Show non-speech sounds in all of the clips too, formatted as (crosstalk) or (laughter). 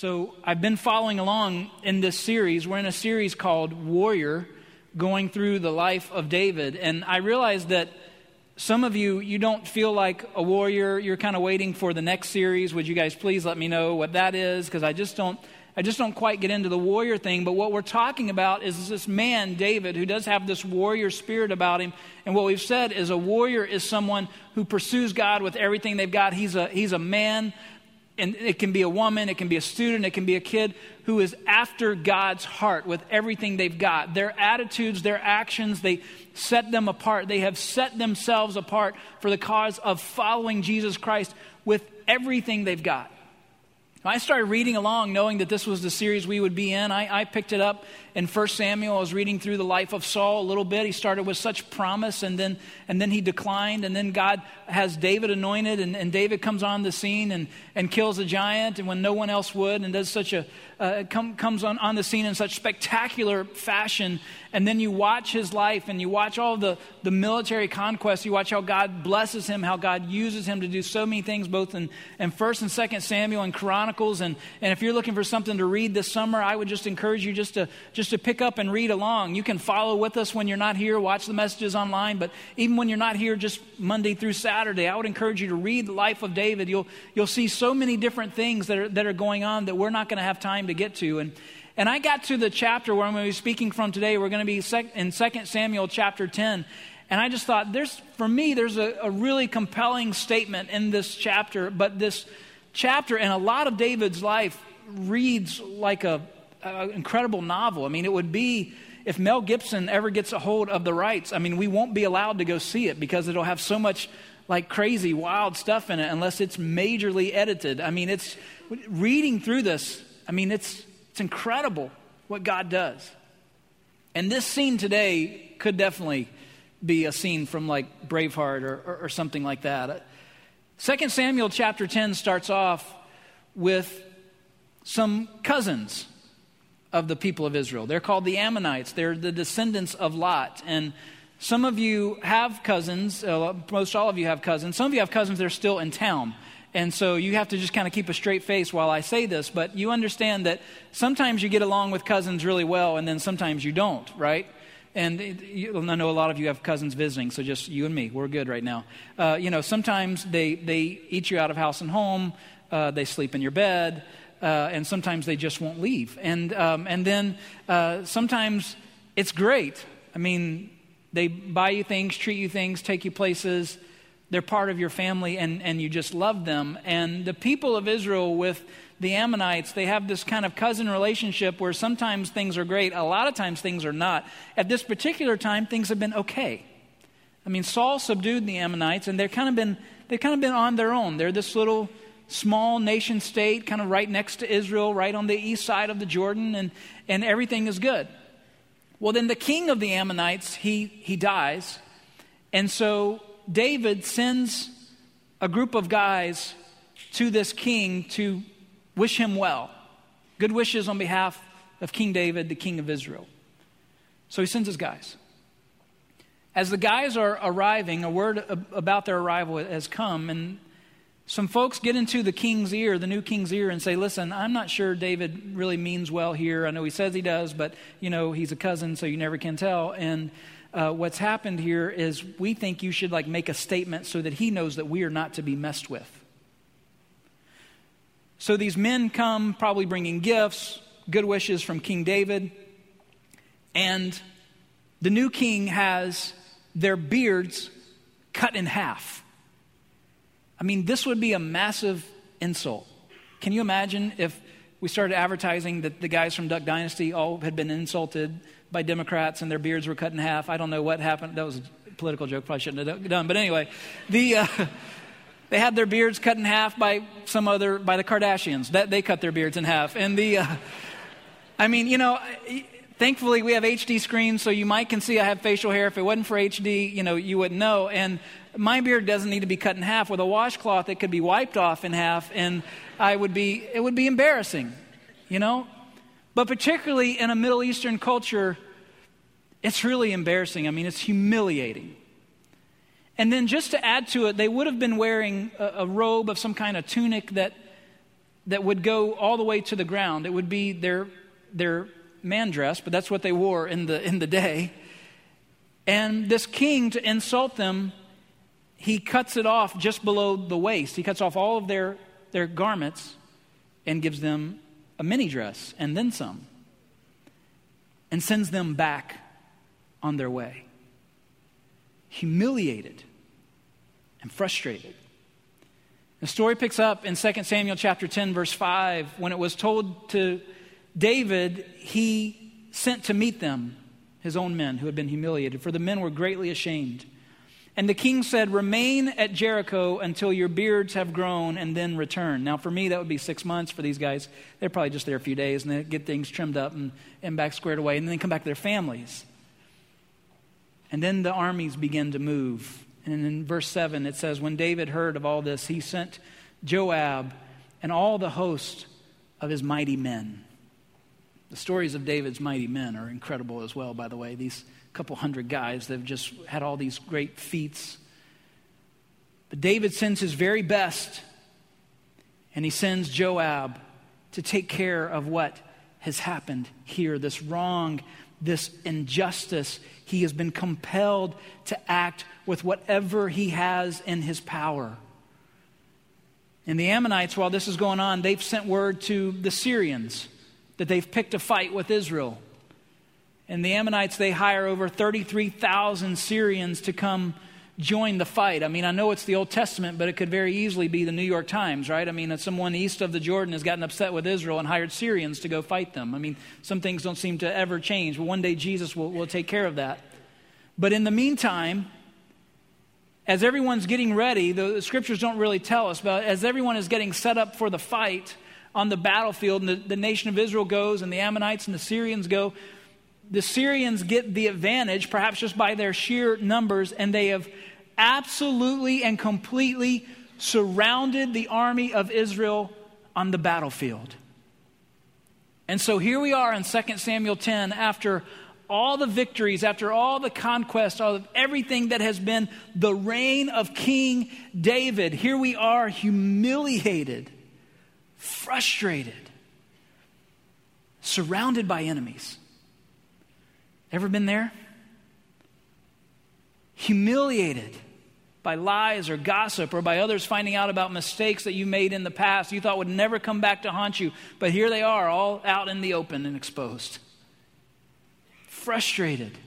So, I've been following along in this series. We're in a series called Warrior, going through the life of David. And I realized that some of you, you don't feel like a warrior. You're kind of waiting for the next series. Would you guys please let me know what that is? Because I just don't. I just don't quite get into the warrior thing, but what we're talking about is this man, David, who does have this warrior spirit about him. And what we've said is a warrior is someone who pursues God with everything they've got. He's a, he's a man and it can be a woman, it can be a student, it can be a kid who is after God's heart with everything they've got. Their attitudes, their actions, they set them apart. They have set themselves apart for the cause of following Jesus Christ with everything they've got. I started reading along knowing that this was the series we would be in. I, I, picked it up in 1 Samuel. I was reading through the life of Saul a little bit. He started with such promise and then, and then he declined. And then God has David anointed, and, and David comes on the scene and, and kills a giant, and when no one else would, and does such a, uh, come, comes on, on the scene in such spectacular fashion. And then you watch his life and you watch all the, the military conquests. You watch how God blesses him, how God uses him to do so many things, both in, in 1st and 2nd Samuel and Chronicles. And, and if you're looking for something to read this summer, I would just encourage you just to, just to pick up and read along. You can follow with us when you're not here, watch the messages online. But even when you're not here, just Monday through Saturday, I would encourage you to read the life of David. You'll, you'll see so many different things that are, that are going on that we're not going to have time to get to. And, and I got to the chapter where I'm going to be speaking from today. We're going to be in 2 Samuel chapter 10. And I just thought, there's, for me, there's a, a really compelling statement in this chapter. But this chapter and a lot of David's life reads like a, an incredible novel. I mean, it would be if Mel Gibson ever gets a hold of the rights, I mean, we won't be allowed to go see it because it'll have so much like crazy, wild stuff in it unless it's majorly edited. I mean, it's reading through this, I mean, it's it's incredible what God does. And this scene today could definitely be a scene from like Braveheart or, or, or something like that. 2 Samuel chapter 10 starts off with some cousins of the people of Israel. They're called the Ammonites. They're the descendants of Lot. And some of you have cousins, uh, most all of you have cousins. Some of you have cousins that are still in town. And so you have to just kind of keep a straight face while I say this, but you understand that sometimes you get along with cousins really well, and then sometimes you don't, right? And I know a lot of you have cousins visiting, so just you and me, we're good right now. Uh, you know, sometimes they, they eat you out of house and home, uh, they sleep in your bed, uh, and sometimes they just won't leave. And, um, and then uh, sometimes it's great. I mean, they buy you things, treat you things, take you places they're part of your family and, and you just love them. And the people of Israel with the Ammonites, they have this kind of cousin relationship where sometimes things are great, a lot of times things are not. At this particular time, things have been okay. I mean, Saul subdued the Ammonites, and they've kind of been they've kind of been on their own. They're this little small nation state, kind of right next to Israel, right on the east side of the Jordan, and, and everything is good. Well, then the king of the Ammonites, he, he dies. And so David sends a group of guys to this king to wish him well. Good wishes on behalf of King David, the king of Israel. So he sends his guys. As the guys are arriving, a word about their arrival has come, and some folks get into the king's ear, the new king's ear, and say, Listen, I'm not sure David really means well here. I know he says he does, but, you know, he's a cousin, so you never can tell. And uh, what's happened here is we think you should like make a statement so that he knows that we are not to be messed with. So these men come, probably bringing gifts, good wishes from King David, and the new king has their beards cut in half. I mean, this would be a massive insult. Can you imagine if we started advertising that the guys from Duck Dynasty all had been insulted by Democrats and their beards were cut in half. I don't know what happened. That was a political joke, probably shouldn't have done. But anyway, the, uh, (laughs) they had their beards cut in half by some other, by the Kardashians. That, they cut their beards in half. And the, uh, I mean, you know, thankfully we have HD screens, so you might can see I have facial hair. If it wasn't for HD, you know, you wouldn't know. And my beard doesn't need to be cut in half. With a washcloth, it could be wiped off in half, and I would be, it would be embarrassing, you know? But particularly in a Middle Eastern culture, it's really embarrassing. I mean, it's humiliating. And then just to add to it, they would have been wearing a, a robe of some kind of tunic that that would go all the way to the ground. It would be their, their man dress, but that's what they wore in the, in the day. And this king, to insult them, he cuts it off just below the waist. He cuts off all of their, their garments and gives them a mini dress and then some, and sends them back on their way. Humiliated and frustrated. The story picks up in 2 Samuel chapter 10 verse 5 when it was told to David he sent to meet them his own men who had been humiliated for the men were greatly ashamed. And the king said, Remain at Jericho until your beards have grown and then return. Now, for me, that would be six months. For these guys, they're probably just there a few days and they get things trimmed up and, and back squared away, and then come back to their families. And then the armies begin to move. And in verse 7, it says, When David heard of all this, he sent Joab and all the host of his mighty men. The stories of David's mighty men are incredible as well, by the way. These couple hundred guys that have just had all these great feats. But David sends his very best, and he sends Joab to take care of what has happened here this wrong, this injustice. He has been compelled to act with whatever he has in his power. And the Ammonites, while this is going on, they've sent word to the Syrians that they've picked a fight with Israel. And the Ammonites, they hire over 33,000 Syrians to come join the fight. I mean, I know it's the Old Testament, but it could very easily be the New York Times, right? I mean, someone east of the Jordan has gotten upset with Israel and hired Syrians to go fight them. I mean, some things don't seem to ever change, but one day Jesus will, will take care of that. But in the meantime, as everyone's getting ready, the scriptures don't really tell us, but as everyone is getting set up for the fight on the battlefield, and the, the nation of Israel goes, and the Ammonites and the Syrians go, the Syrians get the advantage, perhaps just by their sheer numbers, and they have absolutely and completely surrounded the army of Israel on the battlefield. And so here we are in 2 Samuel 10 after all the victories, after all the conquest, all of everything that has been the reign of King David, here we are humiliated, frustrated, surrounded by enemies. Ever been there? Humiliated by lies or gossip or by others finding out about mistakes that you made in the past you thought would never come back to haunt you, but here they are, all out in the open and exposed frustrated.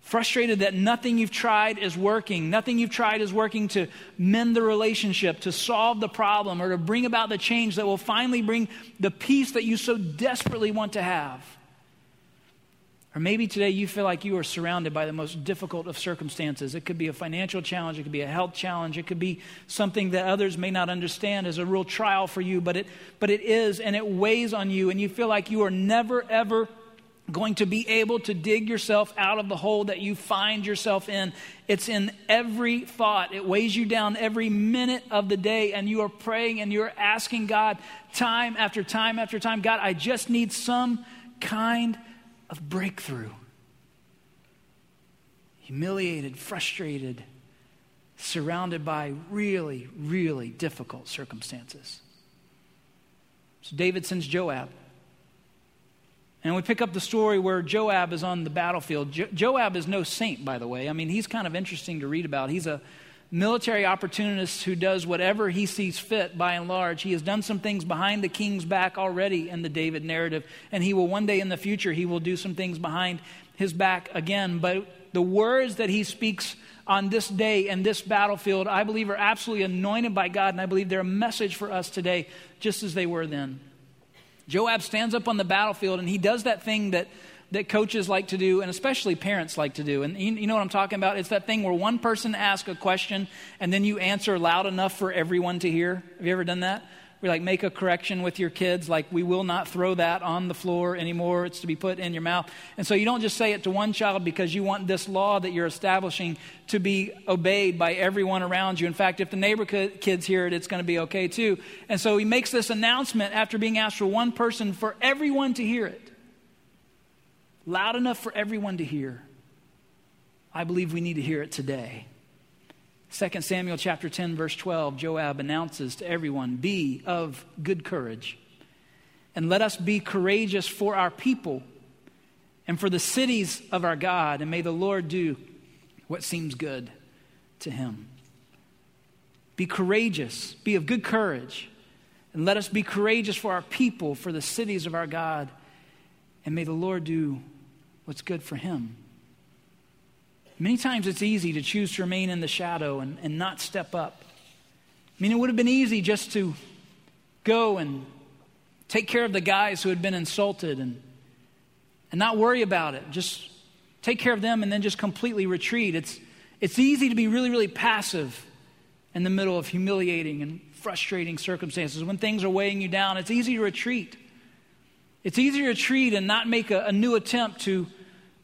Frustrated that nothing you've tried is working. Nothing you've tried is working to mend the relationship, to solve the problem, or to bring about the change that will finally bring the peace that you so desperately want to have. Or maybe today you feel like you are surrounded by the most difficult of circumstances. It could be a financial challenge, it could be a health challenge, it could be something that others may not understand as a real trial for you, but it, but it is, and it weighs on you, and you feel like you are never, ever going to be able to dig yourself out of the hole that you find yourself in. It's in every thought. It weighs you down every minute of the day, and you are praying and you're asking God time after time after time God, I just need some kind of breakthrough. Humiliated, frustrated, surrounded by really, really difficult circumstances. So David sends Joab. And we pick up the story where Joab is on the battlefield. Jo- Joab is no saint, by the way. I mean, he's kind of interesting to read about. He's a military opportunist who does whatever he sees fit by and large. He has done some things behind the king's back already in the David narrative, and he will one day in the future, he will do some things behind his back again. But the words that he speaks on this day and this battlefield, I believe, are absolutely anointed by God, and I believe they're a message for us today, just as they were then. Joab stands up on the battlefield and he does that thing that, that coaches like to do, and especially parents like to do. And you, you know what I'm talking about? It's that thing where one person asks a question and then you answer loud enough for everyone to hear. Have you ever done that? we like make a correction with your kids like we will not throw that on the floor anymore it's to be put in your mouth and so you don't just say it to one child because you want this law that you're establishing to be obeyed by everyone around you in fact if the neighbor kids hear it it's going to be okay too and so he makes this announcement after being asked for one person for everyone to hear it loud enough for everyone to hear. I believe we need to hear it today. 2 Samuel chapter 10 verse 12 Joab announces to everyone be of good courage and let us be courageous for our people and for the cities of our God and may the Lord do what seems good to him. Be courageous be of good courage and let us be courageous for our people for the cities of our God and may the Lord do what's good for him Many times it's easy to choose to remain in the shadow and, and not step up. I mean, it would have been easy just to go and take care of the guys who had been insulted and, and not worry about it. Just take care of them and then just completely retreat. It's, it's easy to be really, really passive in the middle of humiliating and frustrating circumstances. When things are weighing you down, it's easy to retreat. It's easy to retreat and not make a, a new attempt to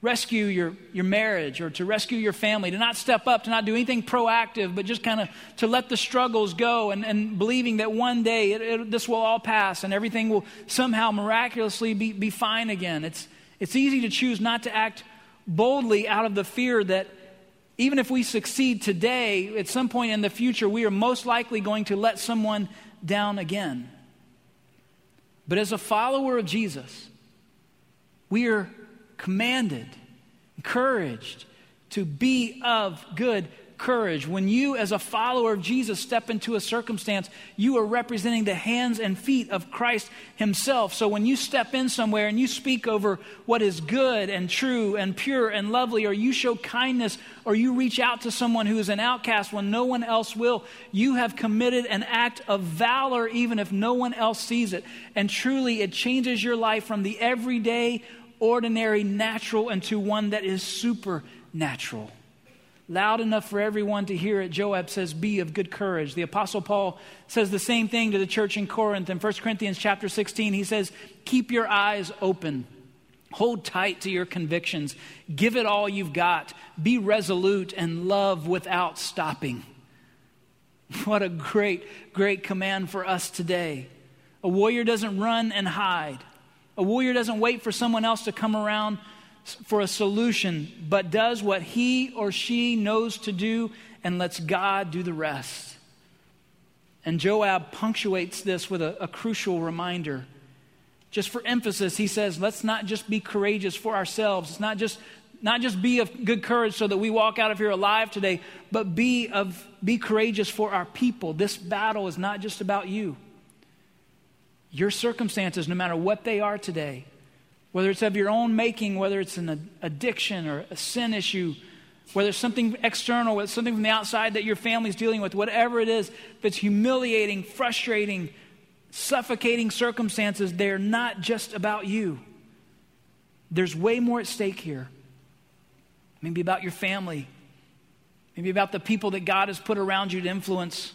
rescue your, your marriage or to rescue your family, to not step up, to not do anything proactive, but just kind of to let the struggles go and, and believing that one day it, it, this will all pass and everything will somehow miraculously be, be fine again. It's, it's easy to choose not to act boldly out of the fear that even if we succeed today, at some point in the future, we are most likely going to let someone down again. But as a follower of Jesus, we are commanded, encouraged to be of good courage. When you, as a follower of Jesus, step into a circumstance, you are representing the hands and feet of Christ Himself. So when you step in somewhere and you speak over what is good and true and pure and lovely, or you show kindness, or you reach out to someone who is an outcast when no one else will, you have committed an act of valor even if no one else sees it. And truly, it changes your life from the everyday ordinary, natural, into one that is supernatural. Loud enough for everyone to hear it, Joab says, Be of good courage. The Apostle Paul says the same thing to the church in Corinth. In 1 Corinthians chapter 16, he says, Keep your eyes open. Hold tight to your convictions. Give it all you've got. Be resolute and love without stopping. (laughs) What a great, great command for us today. A warrior doesn't run and hide. A warrior doesn't wait for someone else to come around for a solution, but does what he or she knows to do and lets God do the rest. And Joab punctuates this with a, a crucial reminder. Just for emphasis, he says, let's not just be courageous for ourselves. It's not just not just be of good courage so that we walk out of here alive today, but be of be courageous for our people. This battle is not just about you. Your circumstances, no matter what they are today, whether it's of your own making, whether it's an addiction or a sin issue, whether it's something external, whether it's something from the outside that your family's dealing with, whatever it is, if it's humiliating, frustrating, suffocating circumstances, they're not just about you. There's way more at stake here. Maybe about your family, maybe about the people that God has put around you to influence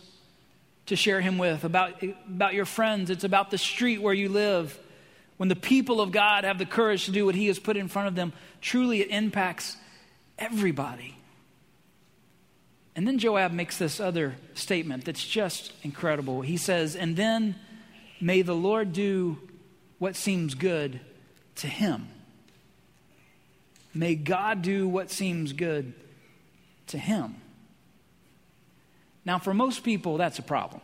to share him with, about, about your friends. It's about the street where you live. When the people of God have the courage to do what he has put in front of them, truly it impacts everybody. And then Joab makes this other statement that's just incredible. He says, And then may the Lord do what seems good to him. May God do what seems good to him. Now, for most people, that's a problem.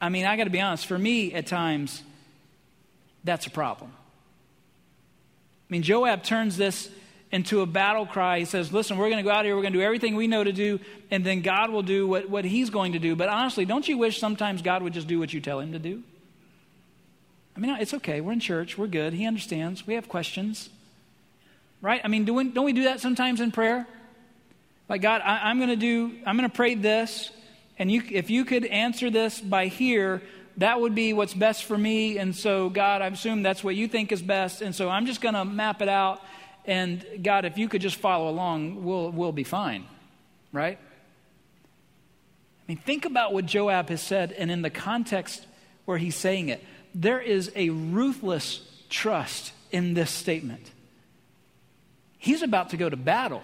I mean, I got to be honest, for me, at times, that's a problem. I mean, Joab turns this into a battle cry. He says, Listen, we're going to go out here, we're going to do everything we know to do, and then God will do what, what He's going to do. But honestly, don't you wish sometimes God would just do what you tell Him to do? I mean, it's okay. We're in church, we're good. He understands. We have questions. Right? I mean, do we, don't we do that sometimes in prayer? Like, God, I, am going to do, I'm going to pray this, and you, if you could answer this by here, that would be what's best for me. And so, God, I assume that's what you think is best. And so I'm just going to map it out. And God, if you could just follow along, we'll, we'll be fine. Right? I mean, think about what Joab has said, and in the context where he's saying it, there is a ruthless trust in this statement. He's about to go to battle.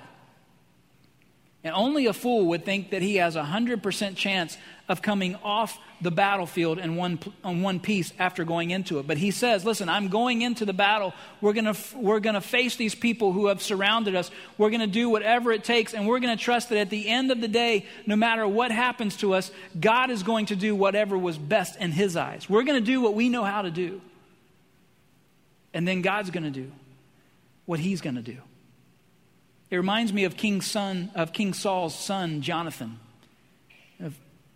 And only a fool would think that he has a 100% chance of coming off the battlefield in one, on one piece after going into it. But he says, listen, I'm going into the battle. We're going we're going to face these people who have surrounded us. We're going to do whatever it takes. And we're going to trust that at the end of the day, no matter what happens to us, God is going to do whatever was best in his eyes. We're going to do what we know how to do. And then God's going to do what he's going to do. It reminds me of King son of King Saul's son Jonathan. A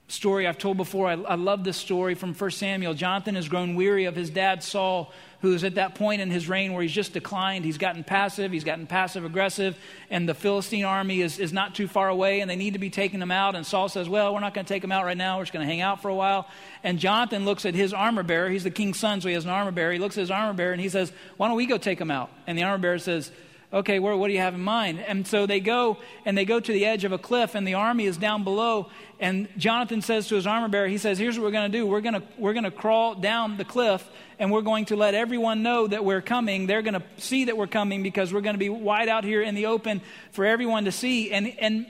story I've told before. I, I love this story from 1 Samuel. Jonathan has grown weary of his dad Saul, who is at that point in his reign where he's just declined. He's gotten passive, he's gotten passive aggressive, and the Philistine army is, is not too far away, and they need to be taking him out. And Saul says, Well, we're not going to take him out right now. We're just going to hang out for a while. And Jonathan looks at his armor bearer. He's the king's son, so he has an armor bearer. He looks at his armor bearer and he says, Why don't we go take him out? And the armor bearer says, okay, what, what do you have in mind? And so they go and they go to the edge of a cliff, and the army is down below. And Jonathan says to his armor bearer, he says, Here's what we're going to do. We're going to we're to crawl down the cliff, and we're going to let everyone know that we're coming. They're going to see that we're coming because we're going to be wide out here in the open for everyone to see. And, and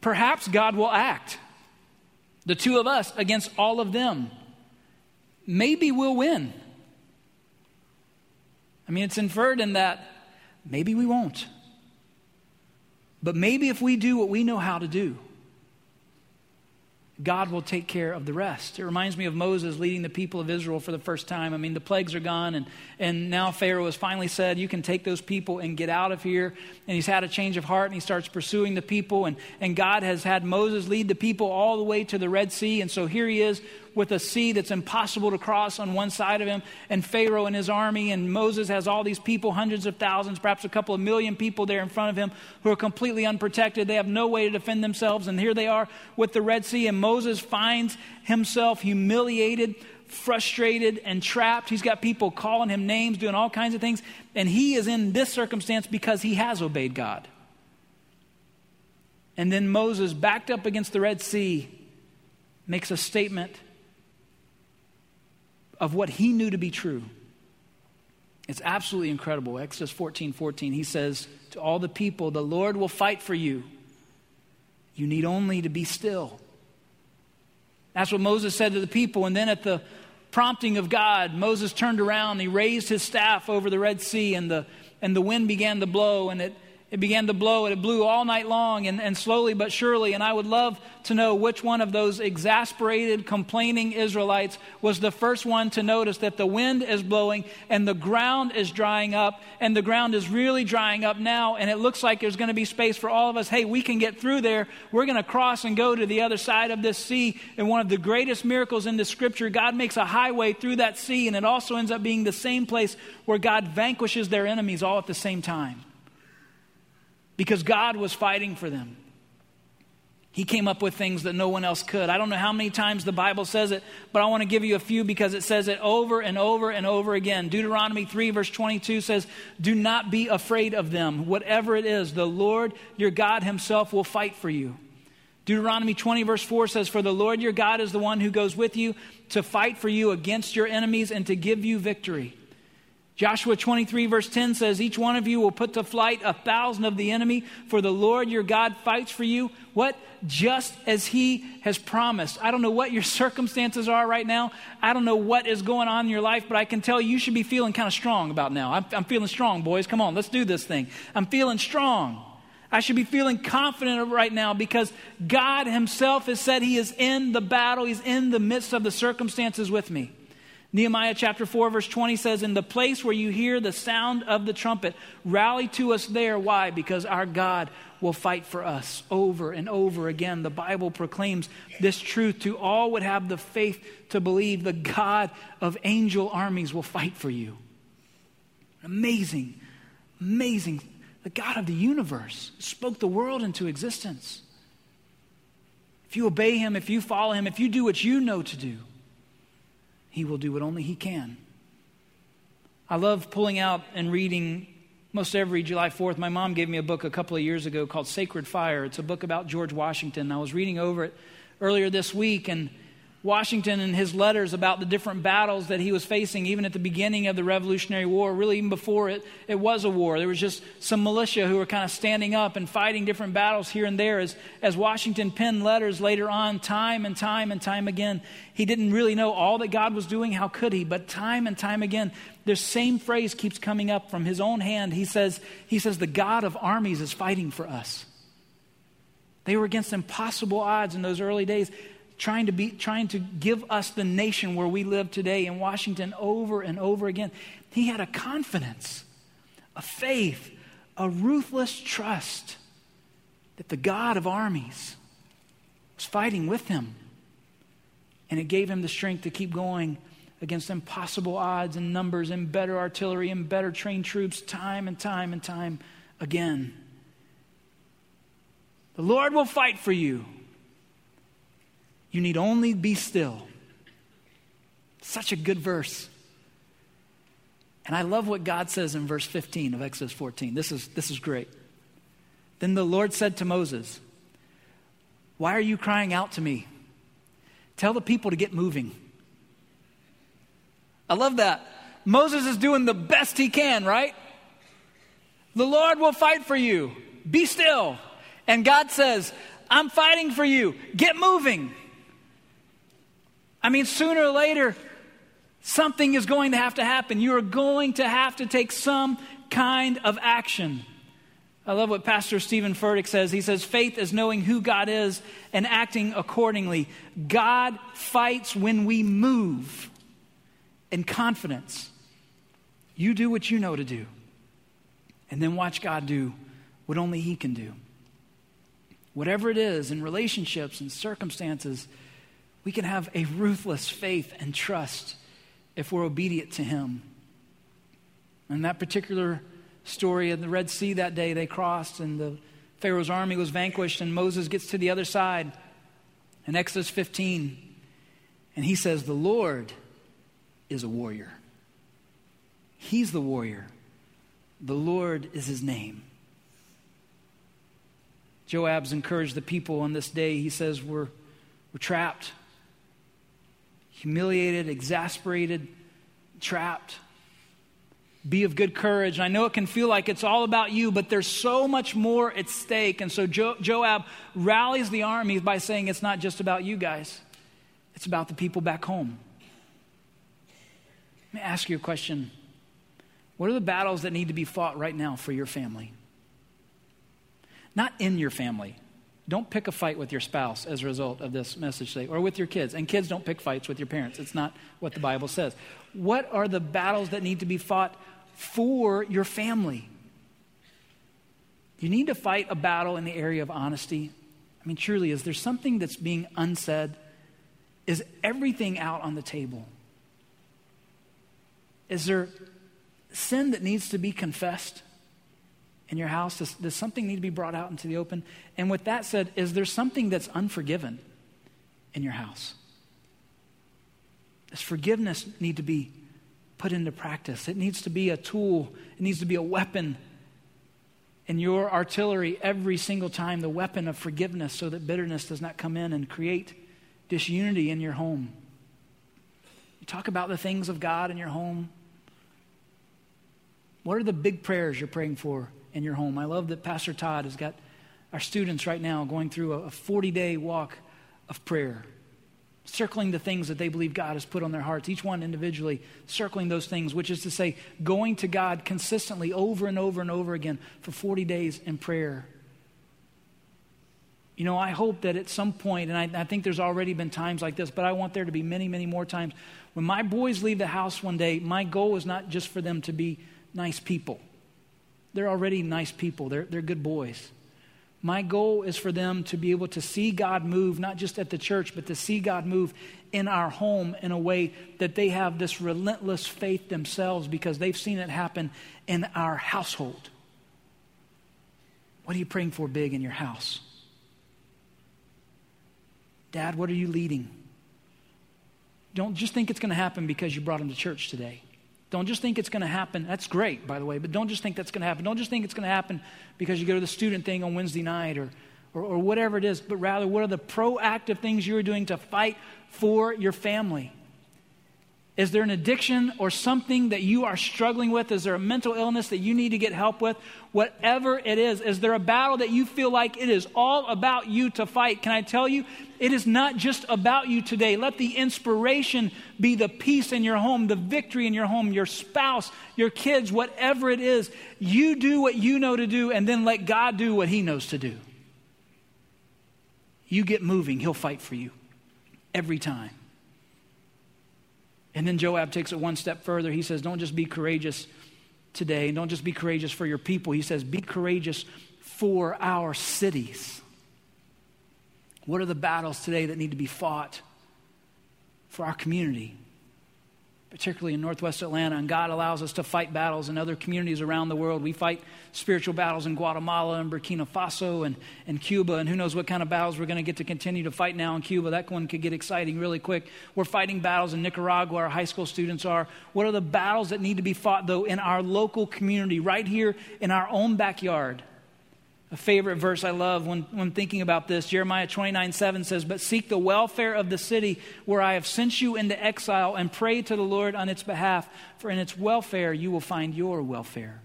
perhaps God will act. The two of us against all of them. Maybe we'll win. I mean, it's inferred in that Maybe we won't. But maybe if we do what we know how to do, God will take care of the rest. It reminds me of Moses leading the people of Israel for the first time. I mean, the plagues are gone, and, and now Pharaoh has finally said, You can take those people and get out of here. And he's had a change of heart, and he starts pursuing the people. And, and God has had Moses lead the people all the way to the Red Sea. And so here he is with a sea that's impossible to cross on one side of him, and Pharaoh and his army, and Moses has all these people, hundreds of thousands, perhaps a couple of million people there in front of him who are completely unprotected. They have no way to defend themselves, and here they are with the Red Sea, and Moses finds himself humiliated frustrated and trapped. He's got people calling him names, doing all kinds of things. And he is in this circumstance because he has obeyed God. And then Moses, backed up against the Red Sea, makes a statement of what he knew to be true. It's absolutely incredible. Exodus 14 14, he says to all the people, The Lord will fight for you. You need only to be still. That's what Moses said to the people. And then at the prompting of God, Moses turned around, he raised his staff over the Red Sea, and the, and the wind began to blow, and it it began to blow and it blew all night long and, and slowly but surely. And I would love to know which one of those exasperated, complaining Israelites was the first one to notice that the wind is blowing and the ground is drying up and the ground is really drying up now. And it looks like there's going to be space for all of us. Hey, we can get through there. We're going to cross and go to the other side of this sea. And one of the greatest miracles in the scripture, God makes a highway through that sea. And it also ends up being the same place where God vanquishes their enemies all at the same time because God was fighting for them. He came up with things that no one else could. I don't know how many times the Bible says it, but I want to give you a few because it says it over and over and over again. Deuteronomy 3, verse 22 says, Do not be afraid of them. Whatever it is, the Lord your God himself will fight for you. Deuteronomy 20, verse 4 says, For the Lord your God is the one who goes with you to fight for you against your enemies and to give you victory. Joshua 23, verse 10 says, Each one of you will put to flight a thousand of the enemy, for the Lord your God fights for you. What? Just as he has promised. I don't know what your (laughs) circumstances are right now. I don't know what is going on in your life, but I can tell you, you should be feeling kind of strong about now. I'm, I'm feeling strong, boys. Come on, let's do this thing. I'm feeling strong. I should be feeling confident right now because God Himself has said He is in the battle, He's in the midst of the circumstances with me. Nehemiah chapter 4, verse 20 says, In the place where you hear the sound of the trumpet, rally to us there. Why? Because our God will fight for us over and over again. The Bible proclaims this truth to all would have the faith to believe the God of angel armies will fight for you. Amazing, amazing. The God of the universe spoke the world into existence. If you obey him, if you follow him, if you do what you know to do, he will do what only He can. I love pulling out and reading most every July 4th. My mom gave me a book a couple of years ago called Sacred Fire. It's a book about George Washington. I was reading over it earlier this week, and Washington and his letters about the different battles that he was facing, even at the beginning of the Revolutionary War, really even before it, it was a war. There was just some militia who were kind of standing up and fighting different battles here and there. As, as Washington penned letters later on, time and time and time again, he didn't really know all that God was doing. How could he? But time and time again, this same phrase keeps coming up from his own hand. He says, he says, The God of armies is fighting for us. They were against impossible odds in those early days trying to be trying to give us the nation where we live today in Washington over and over again. He had a confidence, a faith, a ruthless trust that the God of armies was fighting with him. And it gave him the strength to keep going against impossible odds and numbers and better artillery and better trained troops time and time and time again. The Lord will fight for you. You need only be still. Such a good verse. And I love what God says in verse 15 of Exodus 14. This is, this is great. Then the Lord said to Moses, Why are you crying out to me? Tell the people to get moving. I love that. Moses is doing the best he can, right? The Lord will fight for you. Be still. And God says, I'm fighting for you. Get moving. I mean, sooner or later, something is going to have to happen. You are going to have to take some kind of action. I love what Pastor Steven Furtick says. He says, Faith is knowing who God is and acting accordingly. God fights when we move in confidence. You do what you know to do, and then watch God do what only He can do. Whatever it is in relationships and circumstances, we can have a ruthless faith and trust if we're obedient to Him. And that particular story in the Red Sea that day, they crossed and the Pharaoh's army was vanquished, and Moses gets to the other side in Exodus 15, and he says, The Lord is a warrior. He's the warrior. The Lord is his name. Joab's encouraged the people on this day. He says, We're, we're trapped humiliated, exasperated, trapped. Be of good courage. I know it can feel like it's all about you, but there's so much more at stake. And so jo- Joab rallies the army by saying it's not just about you guys, it's about the people back home. Let me ask you a question. What are the battles that need to be fought right now for your family? Not in your family, don't pick a fight with your spouse as a result of this message today, or with your kids. And kids don't pick fights with your parents. It's not what the Bible says. What are the battles that need to be fought for your family? You need to fight a battle in the area of honesty. I mean, truly, is there something that's being unsaid? Is everything out on the table? Is there sin that needs to be confessed? In your house? Does, does something need to be brought out into the open? And with that said, is there something that's unforgiven in your house? Does forgiveness need to be put into practice? It needs to be a tool, it needs to be a weapon in your artillery every single time, the weapon of forgiveness, so that bitterness does not come in and create disunity in your home. You talk about the things of God in your home. What are the big prayers you're praying for in your home. I love that Pastor Todd has got our students right now going through a 40 day walk of prayer, circling the things that they believe God has put on their hearts, each one individually circling those things, which is to say, going to God consistently over and over and over again for 40 days in prayer. You know, I hope that at some point, and I, I, think there's already been times like this, but I want there to be many, many more times. When my boys leave the house one day, my goal is not just for them to be nice people. They're already nice people, they're, they're good boys. My goal is for them to be able to see God move, not just at the church, but to see God move in our home in a way that they have this relentless faith themselves because they've seen it happen in our household. What are you praying for big in your house? Dad, what are you leading? Don't just think it's going to happen because you brought them to church today. Don't just think it's going to happen. That's great, by the way, but don't just think that's going to happen. Don't just think it's going to happen because you go to the student thing on Wednesday night or, or, or whatever it is, but rather what are the proactive things you're doing to fight for your family? Is there an addiction or something that you are struggling with? Is there a mental illness that you need to get help with? Whatever it is, is there a battle that you feel like it is all about you to fight? Can I tell you, it is not just about you today. Let the inspiration be the peace in your home, the victory in your home, your spouse, your kids, whatever it is. You do what you know to do, and then let God do what He knows to do. You get moving, He'll fight for you every time. And then Joab takes it one step further. He says, Don't just be courageous today, don't just be courageous for your people. He says, Be courageous for our cities. What are the battles today that need to be fought for our community? Particularly in Northwest Atlanta, and God allows us to fight battles in other communities around the world. We fight spiritual battles in Guatemala and Burkina Faso and, and Cuba, and who knows what kind of battles we're going to get to continue to fight now in Cuba. That one could get exciting really quick. We're fighting battles in Nicaragua, our high school students are. What are the battles that need to be fought, though, in our local community, right here in our own backyard? A favorite verse I love when, when thinking about this Jeremiah 29 7 says, But seek the welfare of the city where I have sent you into exile and pray to the Lord on its behalf, for in its welfare you will find your welfare.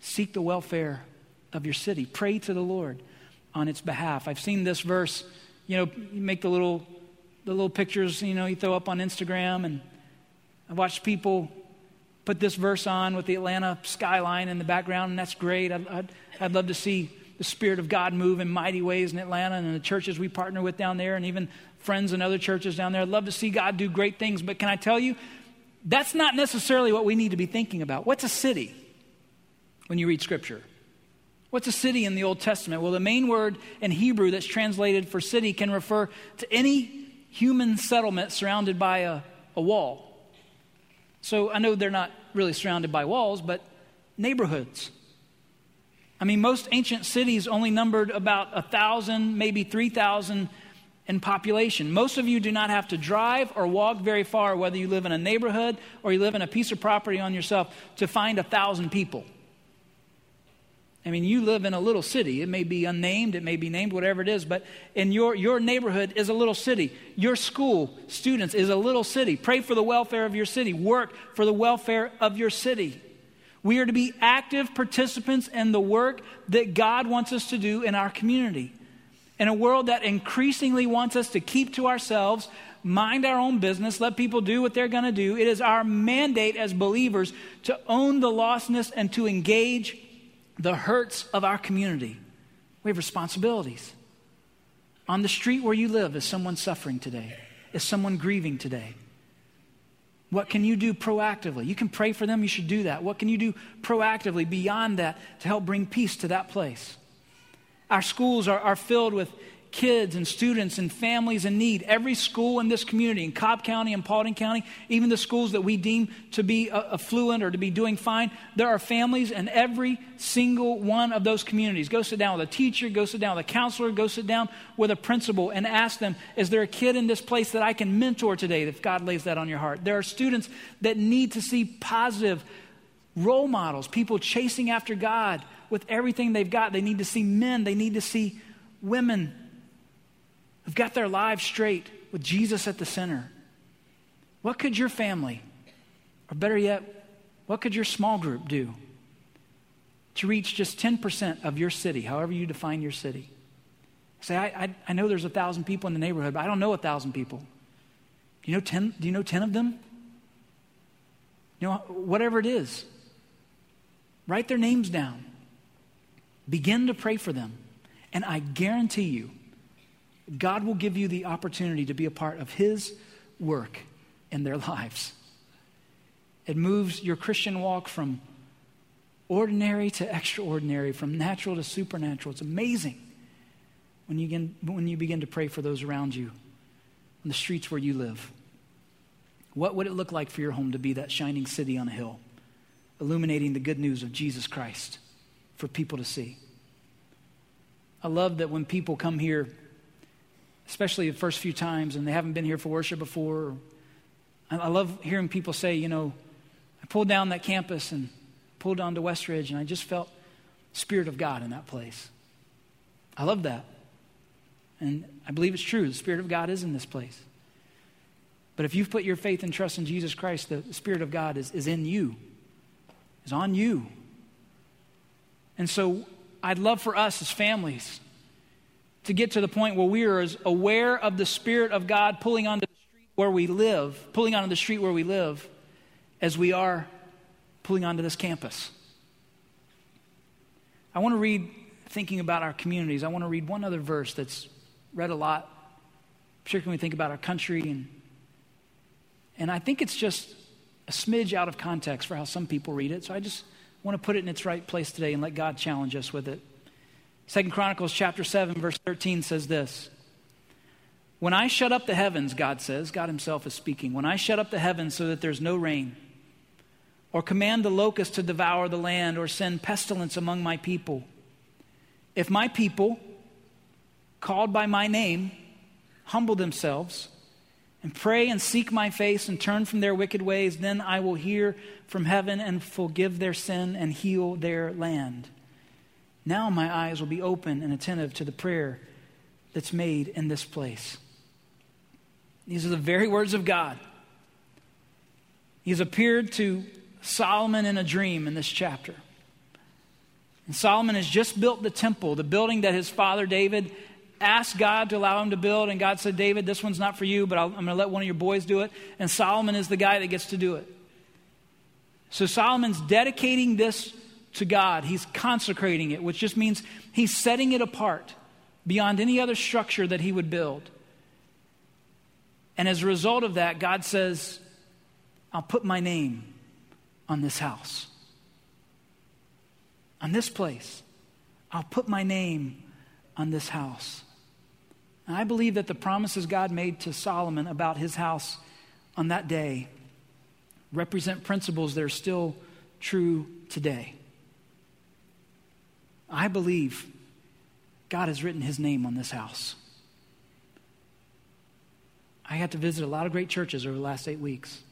Seek the welfare of your city. Pray to the Lord on its behalf. I've seen this verse, you know, you make the little, the little pictures, you know, you throw up on Instagram, and I've watched people put this verse on with the Atlanta skyline in the background, and that's great. I, I, I'd love to see the Spirit of God move in mighty ways in Atlanta and the churches we partner with down there, and even friends and other churches down there. I'd love to see God do great things, but can I tell you, that's not necessarily what we need to be thinking about. What's a city when you read Scripture? What's a city in the Old Testament? Well, the main word in Hebrew that's translated for city can refer to any human settlement surrounded by a, a wall. So I know they're not really surrounded by walls, but neighborhoods. I mean, most ancient cities only numbered about a thousand, maybe 3,000 in population. Most of you do not have to drive or walk very far, whether you live in a neighborhood or you live in a piece of property on yourself, to find a thousand people. I mean, you live in a little city. It may be unnamed, it may be named, whatever it is, but in your, your neighborhood is a little city. Your school, students, is a little city. Pray for the welfare of your city. Work for the welfare of your city. We are to be active participants in the work that God wants us to do in our community. In a world that increasingly wants us to keep to ourselves, mind our own business, let people do what they're going to do, it is our mandate as believers to own the lostness and to engage the hurts of our community. We have responsibilities. On the street where you live, is someone suffering today? Is someone grieving today? What can you do proactively? You can pray for them, you should do that. What can you do proactively beyond that to help bring peace to that place? Our schools are, are filled with kids and students and families in need. Every school in this community, in Cobb County and Paulding County, even the schools that we deem to be uh, affluent or to be doing fine, there are families in every single one of those communities. Go sit down with a teacher, go sit down with a counselor, go sit down with a principal and ask them, is there a kid in this place that I can mentor today if God lays that on your heart? There are students that need to see positive role models, people chasing after God with everything they've got. They need to see men, they need to see women who've got their lives straight with Jesus at the center. What could your family, or better yet, what could your small group do to reach just 10% of your city, however you define your city? Say, I, I, I know there's a thousand people in the neighborhood, but I don't know a thousand people. Do you know 10, do you know 10 of them? You know, whatever it is, write their names down. Begin to pray for them. And I guarantee you, God will give you the opportunity to be a part of His work in their lives. It moves your Christian walk from ordinary to extraordinary, from natural to supernatural. It's amazing when you begin, when you begin to pray for those around you on the streets where you live. What would it look like for your home to be that shining city on a hill, illuminating the good news of Jesus Christ for people to see? I love that when people come here especially the first few times and they haven't been here for worship before. I love hearing people say, you know, I pulled down that campus and pulled down onto Westridge and I just felt Spirit of God in that place. I love that. And I believe it's true. The Spirit of God is in this place. But if you've put your faith and trust in Jesus Christ, the Spirit of God is, is in you, is on you. And so I'd love for us as families to get to the point where we are as aware of the Spirit of God pulling onto the street where we live, pulling onto the street where we live, as we are pulling onto this campus. I want to read, thinking about our communities, I want to read one other verse that's read a lot, particularly when we think about our country. And, and I think it's just a smidge out of context for how some people read it. So I just want to put it in its right place today and let God challenge us with it. Second Chronicles chapter 7, verse 13 says this. When I shut up the heavens, God says, God Himself is speaking, when I shut up the heavens so that there's no rain, or command the locust to devour the land, or send pestilence among my people, if my people, called by my name, humble themselves, and pray and seek my face and turn from their wicked ways, then I will hear from heaven and forgive their sin and heal their land. Now my eyes will be open and attentive to the prayer that's made in this place. These are the very words of God. He's appeared to Solomon in a dream in this chapter. And Solomon has just built the temple, the building that his father David asked God to allow him to build. And God said, David, this one's not for you, but i am going to let one of your boys do it. And Solomon is the guy that gets to do it. So Solomon's dedicating this to God. He's consecrating it, which just means he's setting it apart beyond any other structure that he would build. And as a result of that, God says, I'll put my name on this house, on this place. I'll put my name on this house. And I believe that the promises God made to Solomon about his house on that day represent principles that are still true today. I believe God has written his name on this house. I had to visit a lot of great churches over the last eight weeks.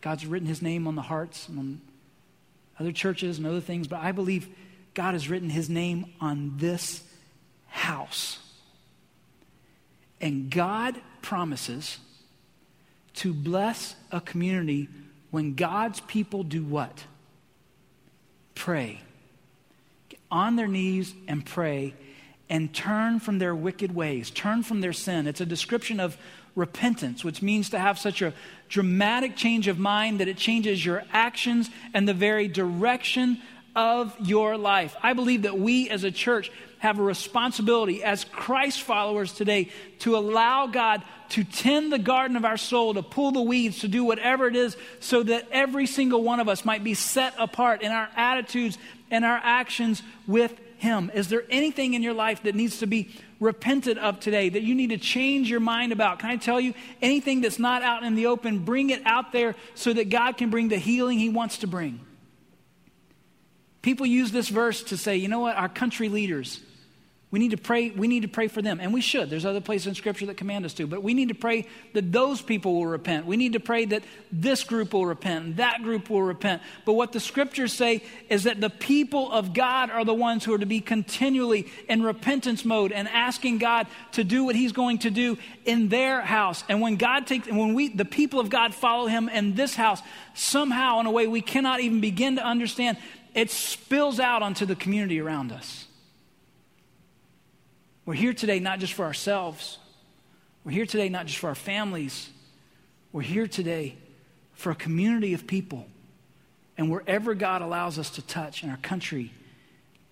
God's written his name on the hearts and on other churches and other things, but I believe God has written his name on this house. And God promises to bless a community when God's people do what? Pray on their knees and pray and turn from their wicked ways, turn from their sin. It's a description of repentance, which means to have such a dramatic change of mind that it changes your actions and the very direction of your life. I believe that we as a church have a responsibility as Christ followers today to allow God to tend the garden of our soul, to pull the weeds, to do whatever it is, so that every single one of us might be set apart in our attitudes and our actions with Him. Is there anything in your life that needs to be repented of today, that you need to change your mind about? Can I tell you, anything that's not out in the open, bring it out there so that God can bring the healing He wants to bring. People use this verse to say, you know what, our country leaders, we need to pray, we need to pray for them. And we should. There's other places in Scripture that command us to. But we need to pray that those people will repent. We need to pray that this group will repent and that group will repent. But what the Scriptures say is that the people of God are the ones who are to be continually in repentance mode and asking God to do what He's going to do in their house. And when God takes, when we, the people of God follow Him in this house, somehow in a way we cannot even begin to understand, it spills out onto the community around us. We're here today not just for ourselves, we're here today not just for our families, we're here today for a community of people. And wherever God allows us to touch in our country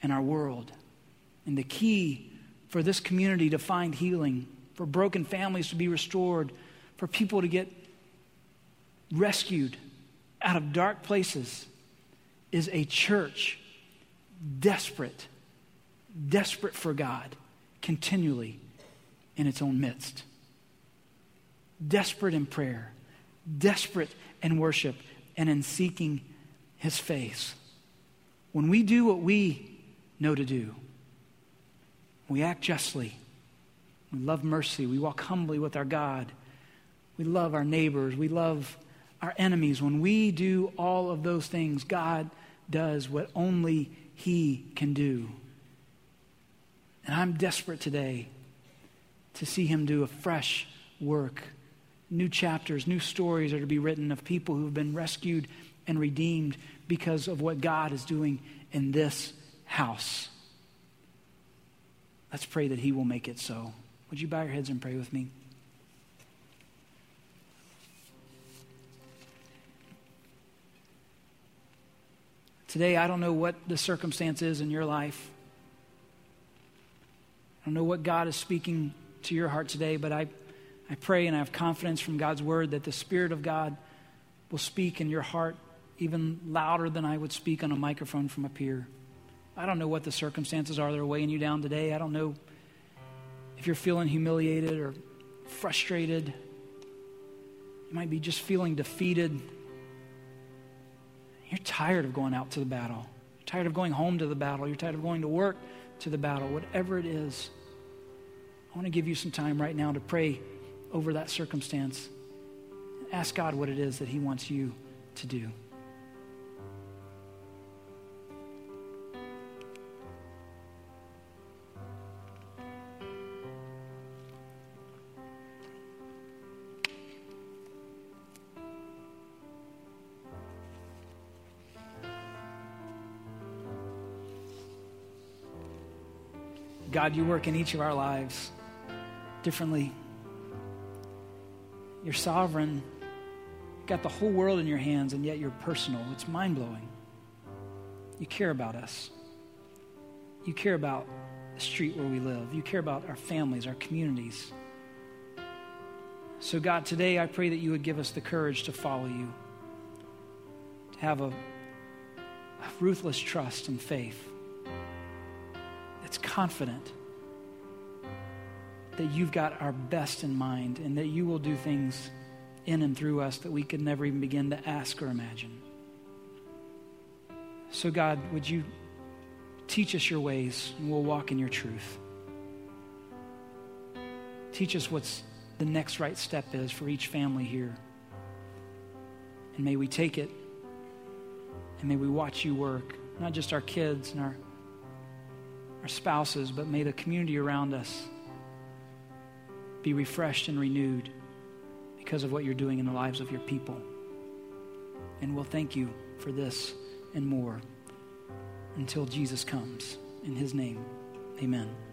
and our world. And the key for this community to find healing, for broken families to be restored, for people to get rescued out of dark places is a church desperate, desperate for God continually in its own midst. Desperate in prayer, desperate in worship, and in seeking his face. When we do what we know to do, we act justly, we love mercy, we walk humbly with our God, we love our neighbors, we love our enemies. When we do all of those things, God does what only He can do And I'm desperate today to see him do a fresh work. New chapters, new stories are to be written of people who have been rescued and redeemed because of what God is doing in this house. Let's pray that he will make it so. Would you bow your heads and pray with me? Today, I don't know what the circumstance is in your life. I don't know what God is speaking to your heart today, but I, I pray and I have confidence from God's word that the Spirit of God will speak in your heart even louder than I would speak on a microphone from up here. I don't know what the circumstances are that are weighing you down today. I don't know if you're feeling humiliated or frustrated. You might be just feeling defeated. You're tired of going out to the battle. You're tired of going home to the battle. You're tired of going to work to the battle. Whatever it is, I want to give you some time right now to pray over that circumstance. Ask God what it is that He wants you to do. God, you work in each of our lives differently. You're sovereign. You've got the whole world in your hands, and yet you're personal. It's mind blowing. You care about us. You care about the street where we live. You care about our families, our communities. So, God, today I pray that you would give us the courage to follow you, to have a, a ruthless trust and faith confident that you've got our best in mind and that you will do things in and through us that we could never even begin to ask or imagine. So, God, would you teach us your ways and we'll walk in your truth? Teach us what's the next right step is for each family here. And may we take it and may we watch you work, not just our kids and our our spouses, but may the community around us be refreshed and renewed because of what you're doing in the lives of your people. And we'll thank you for this and more until Jesus comes. In his name, amen.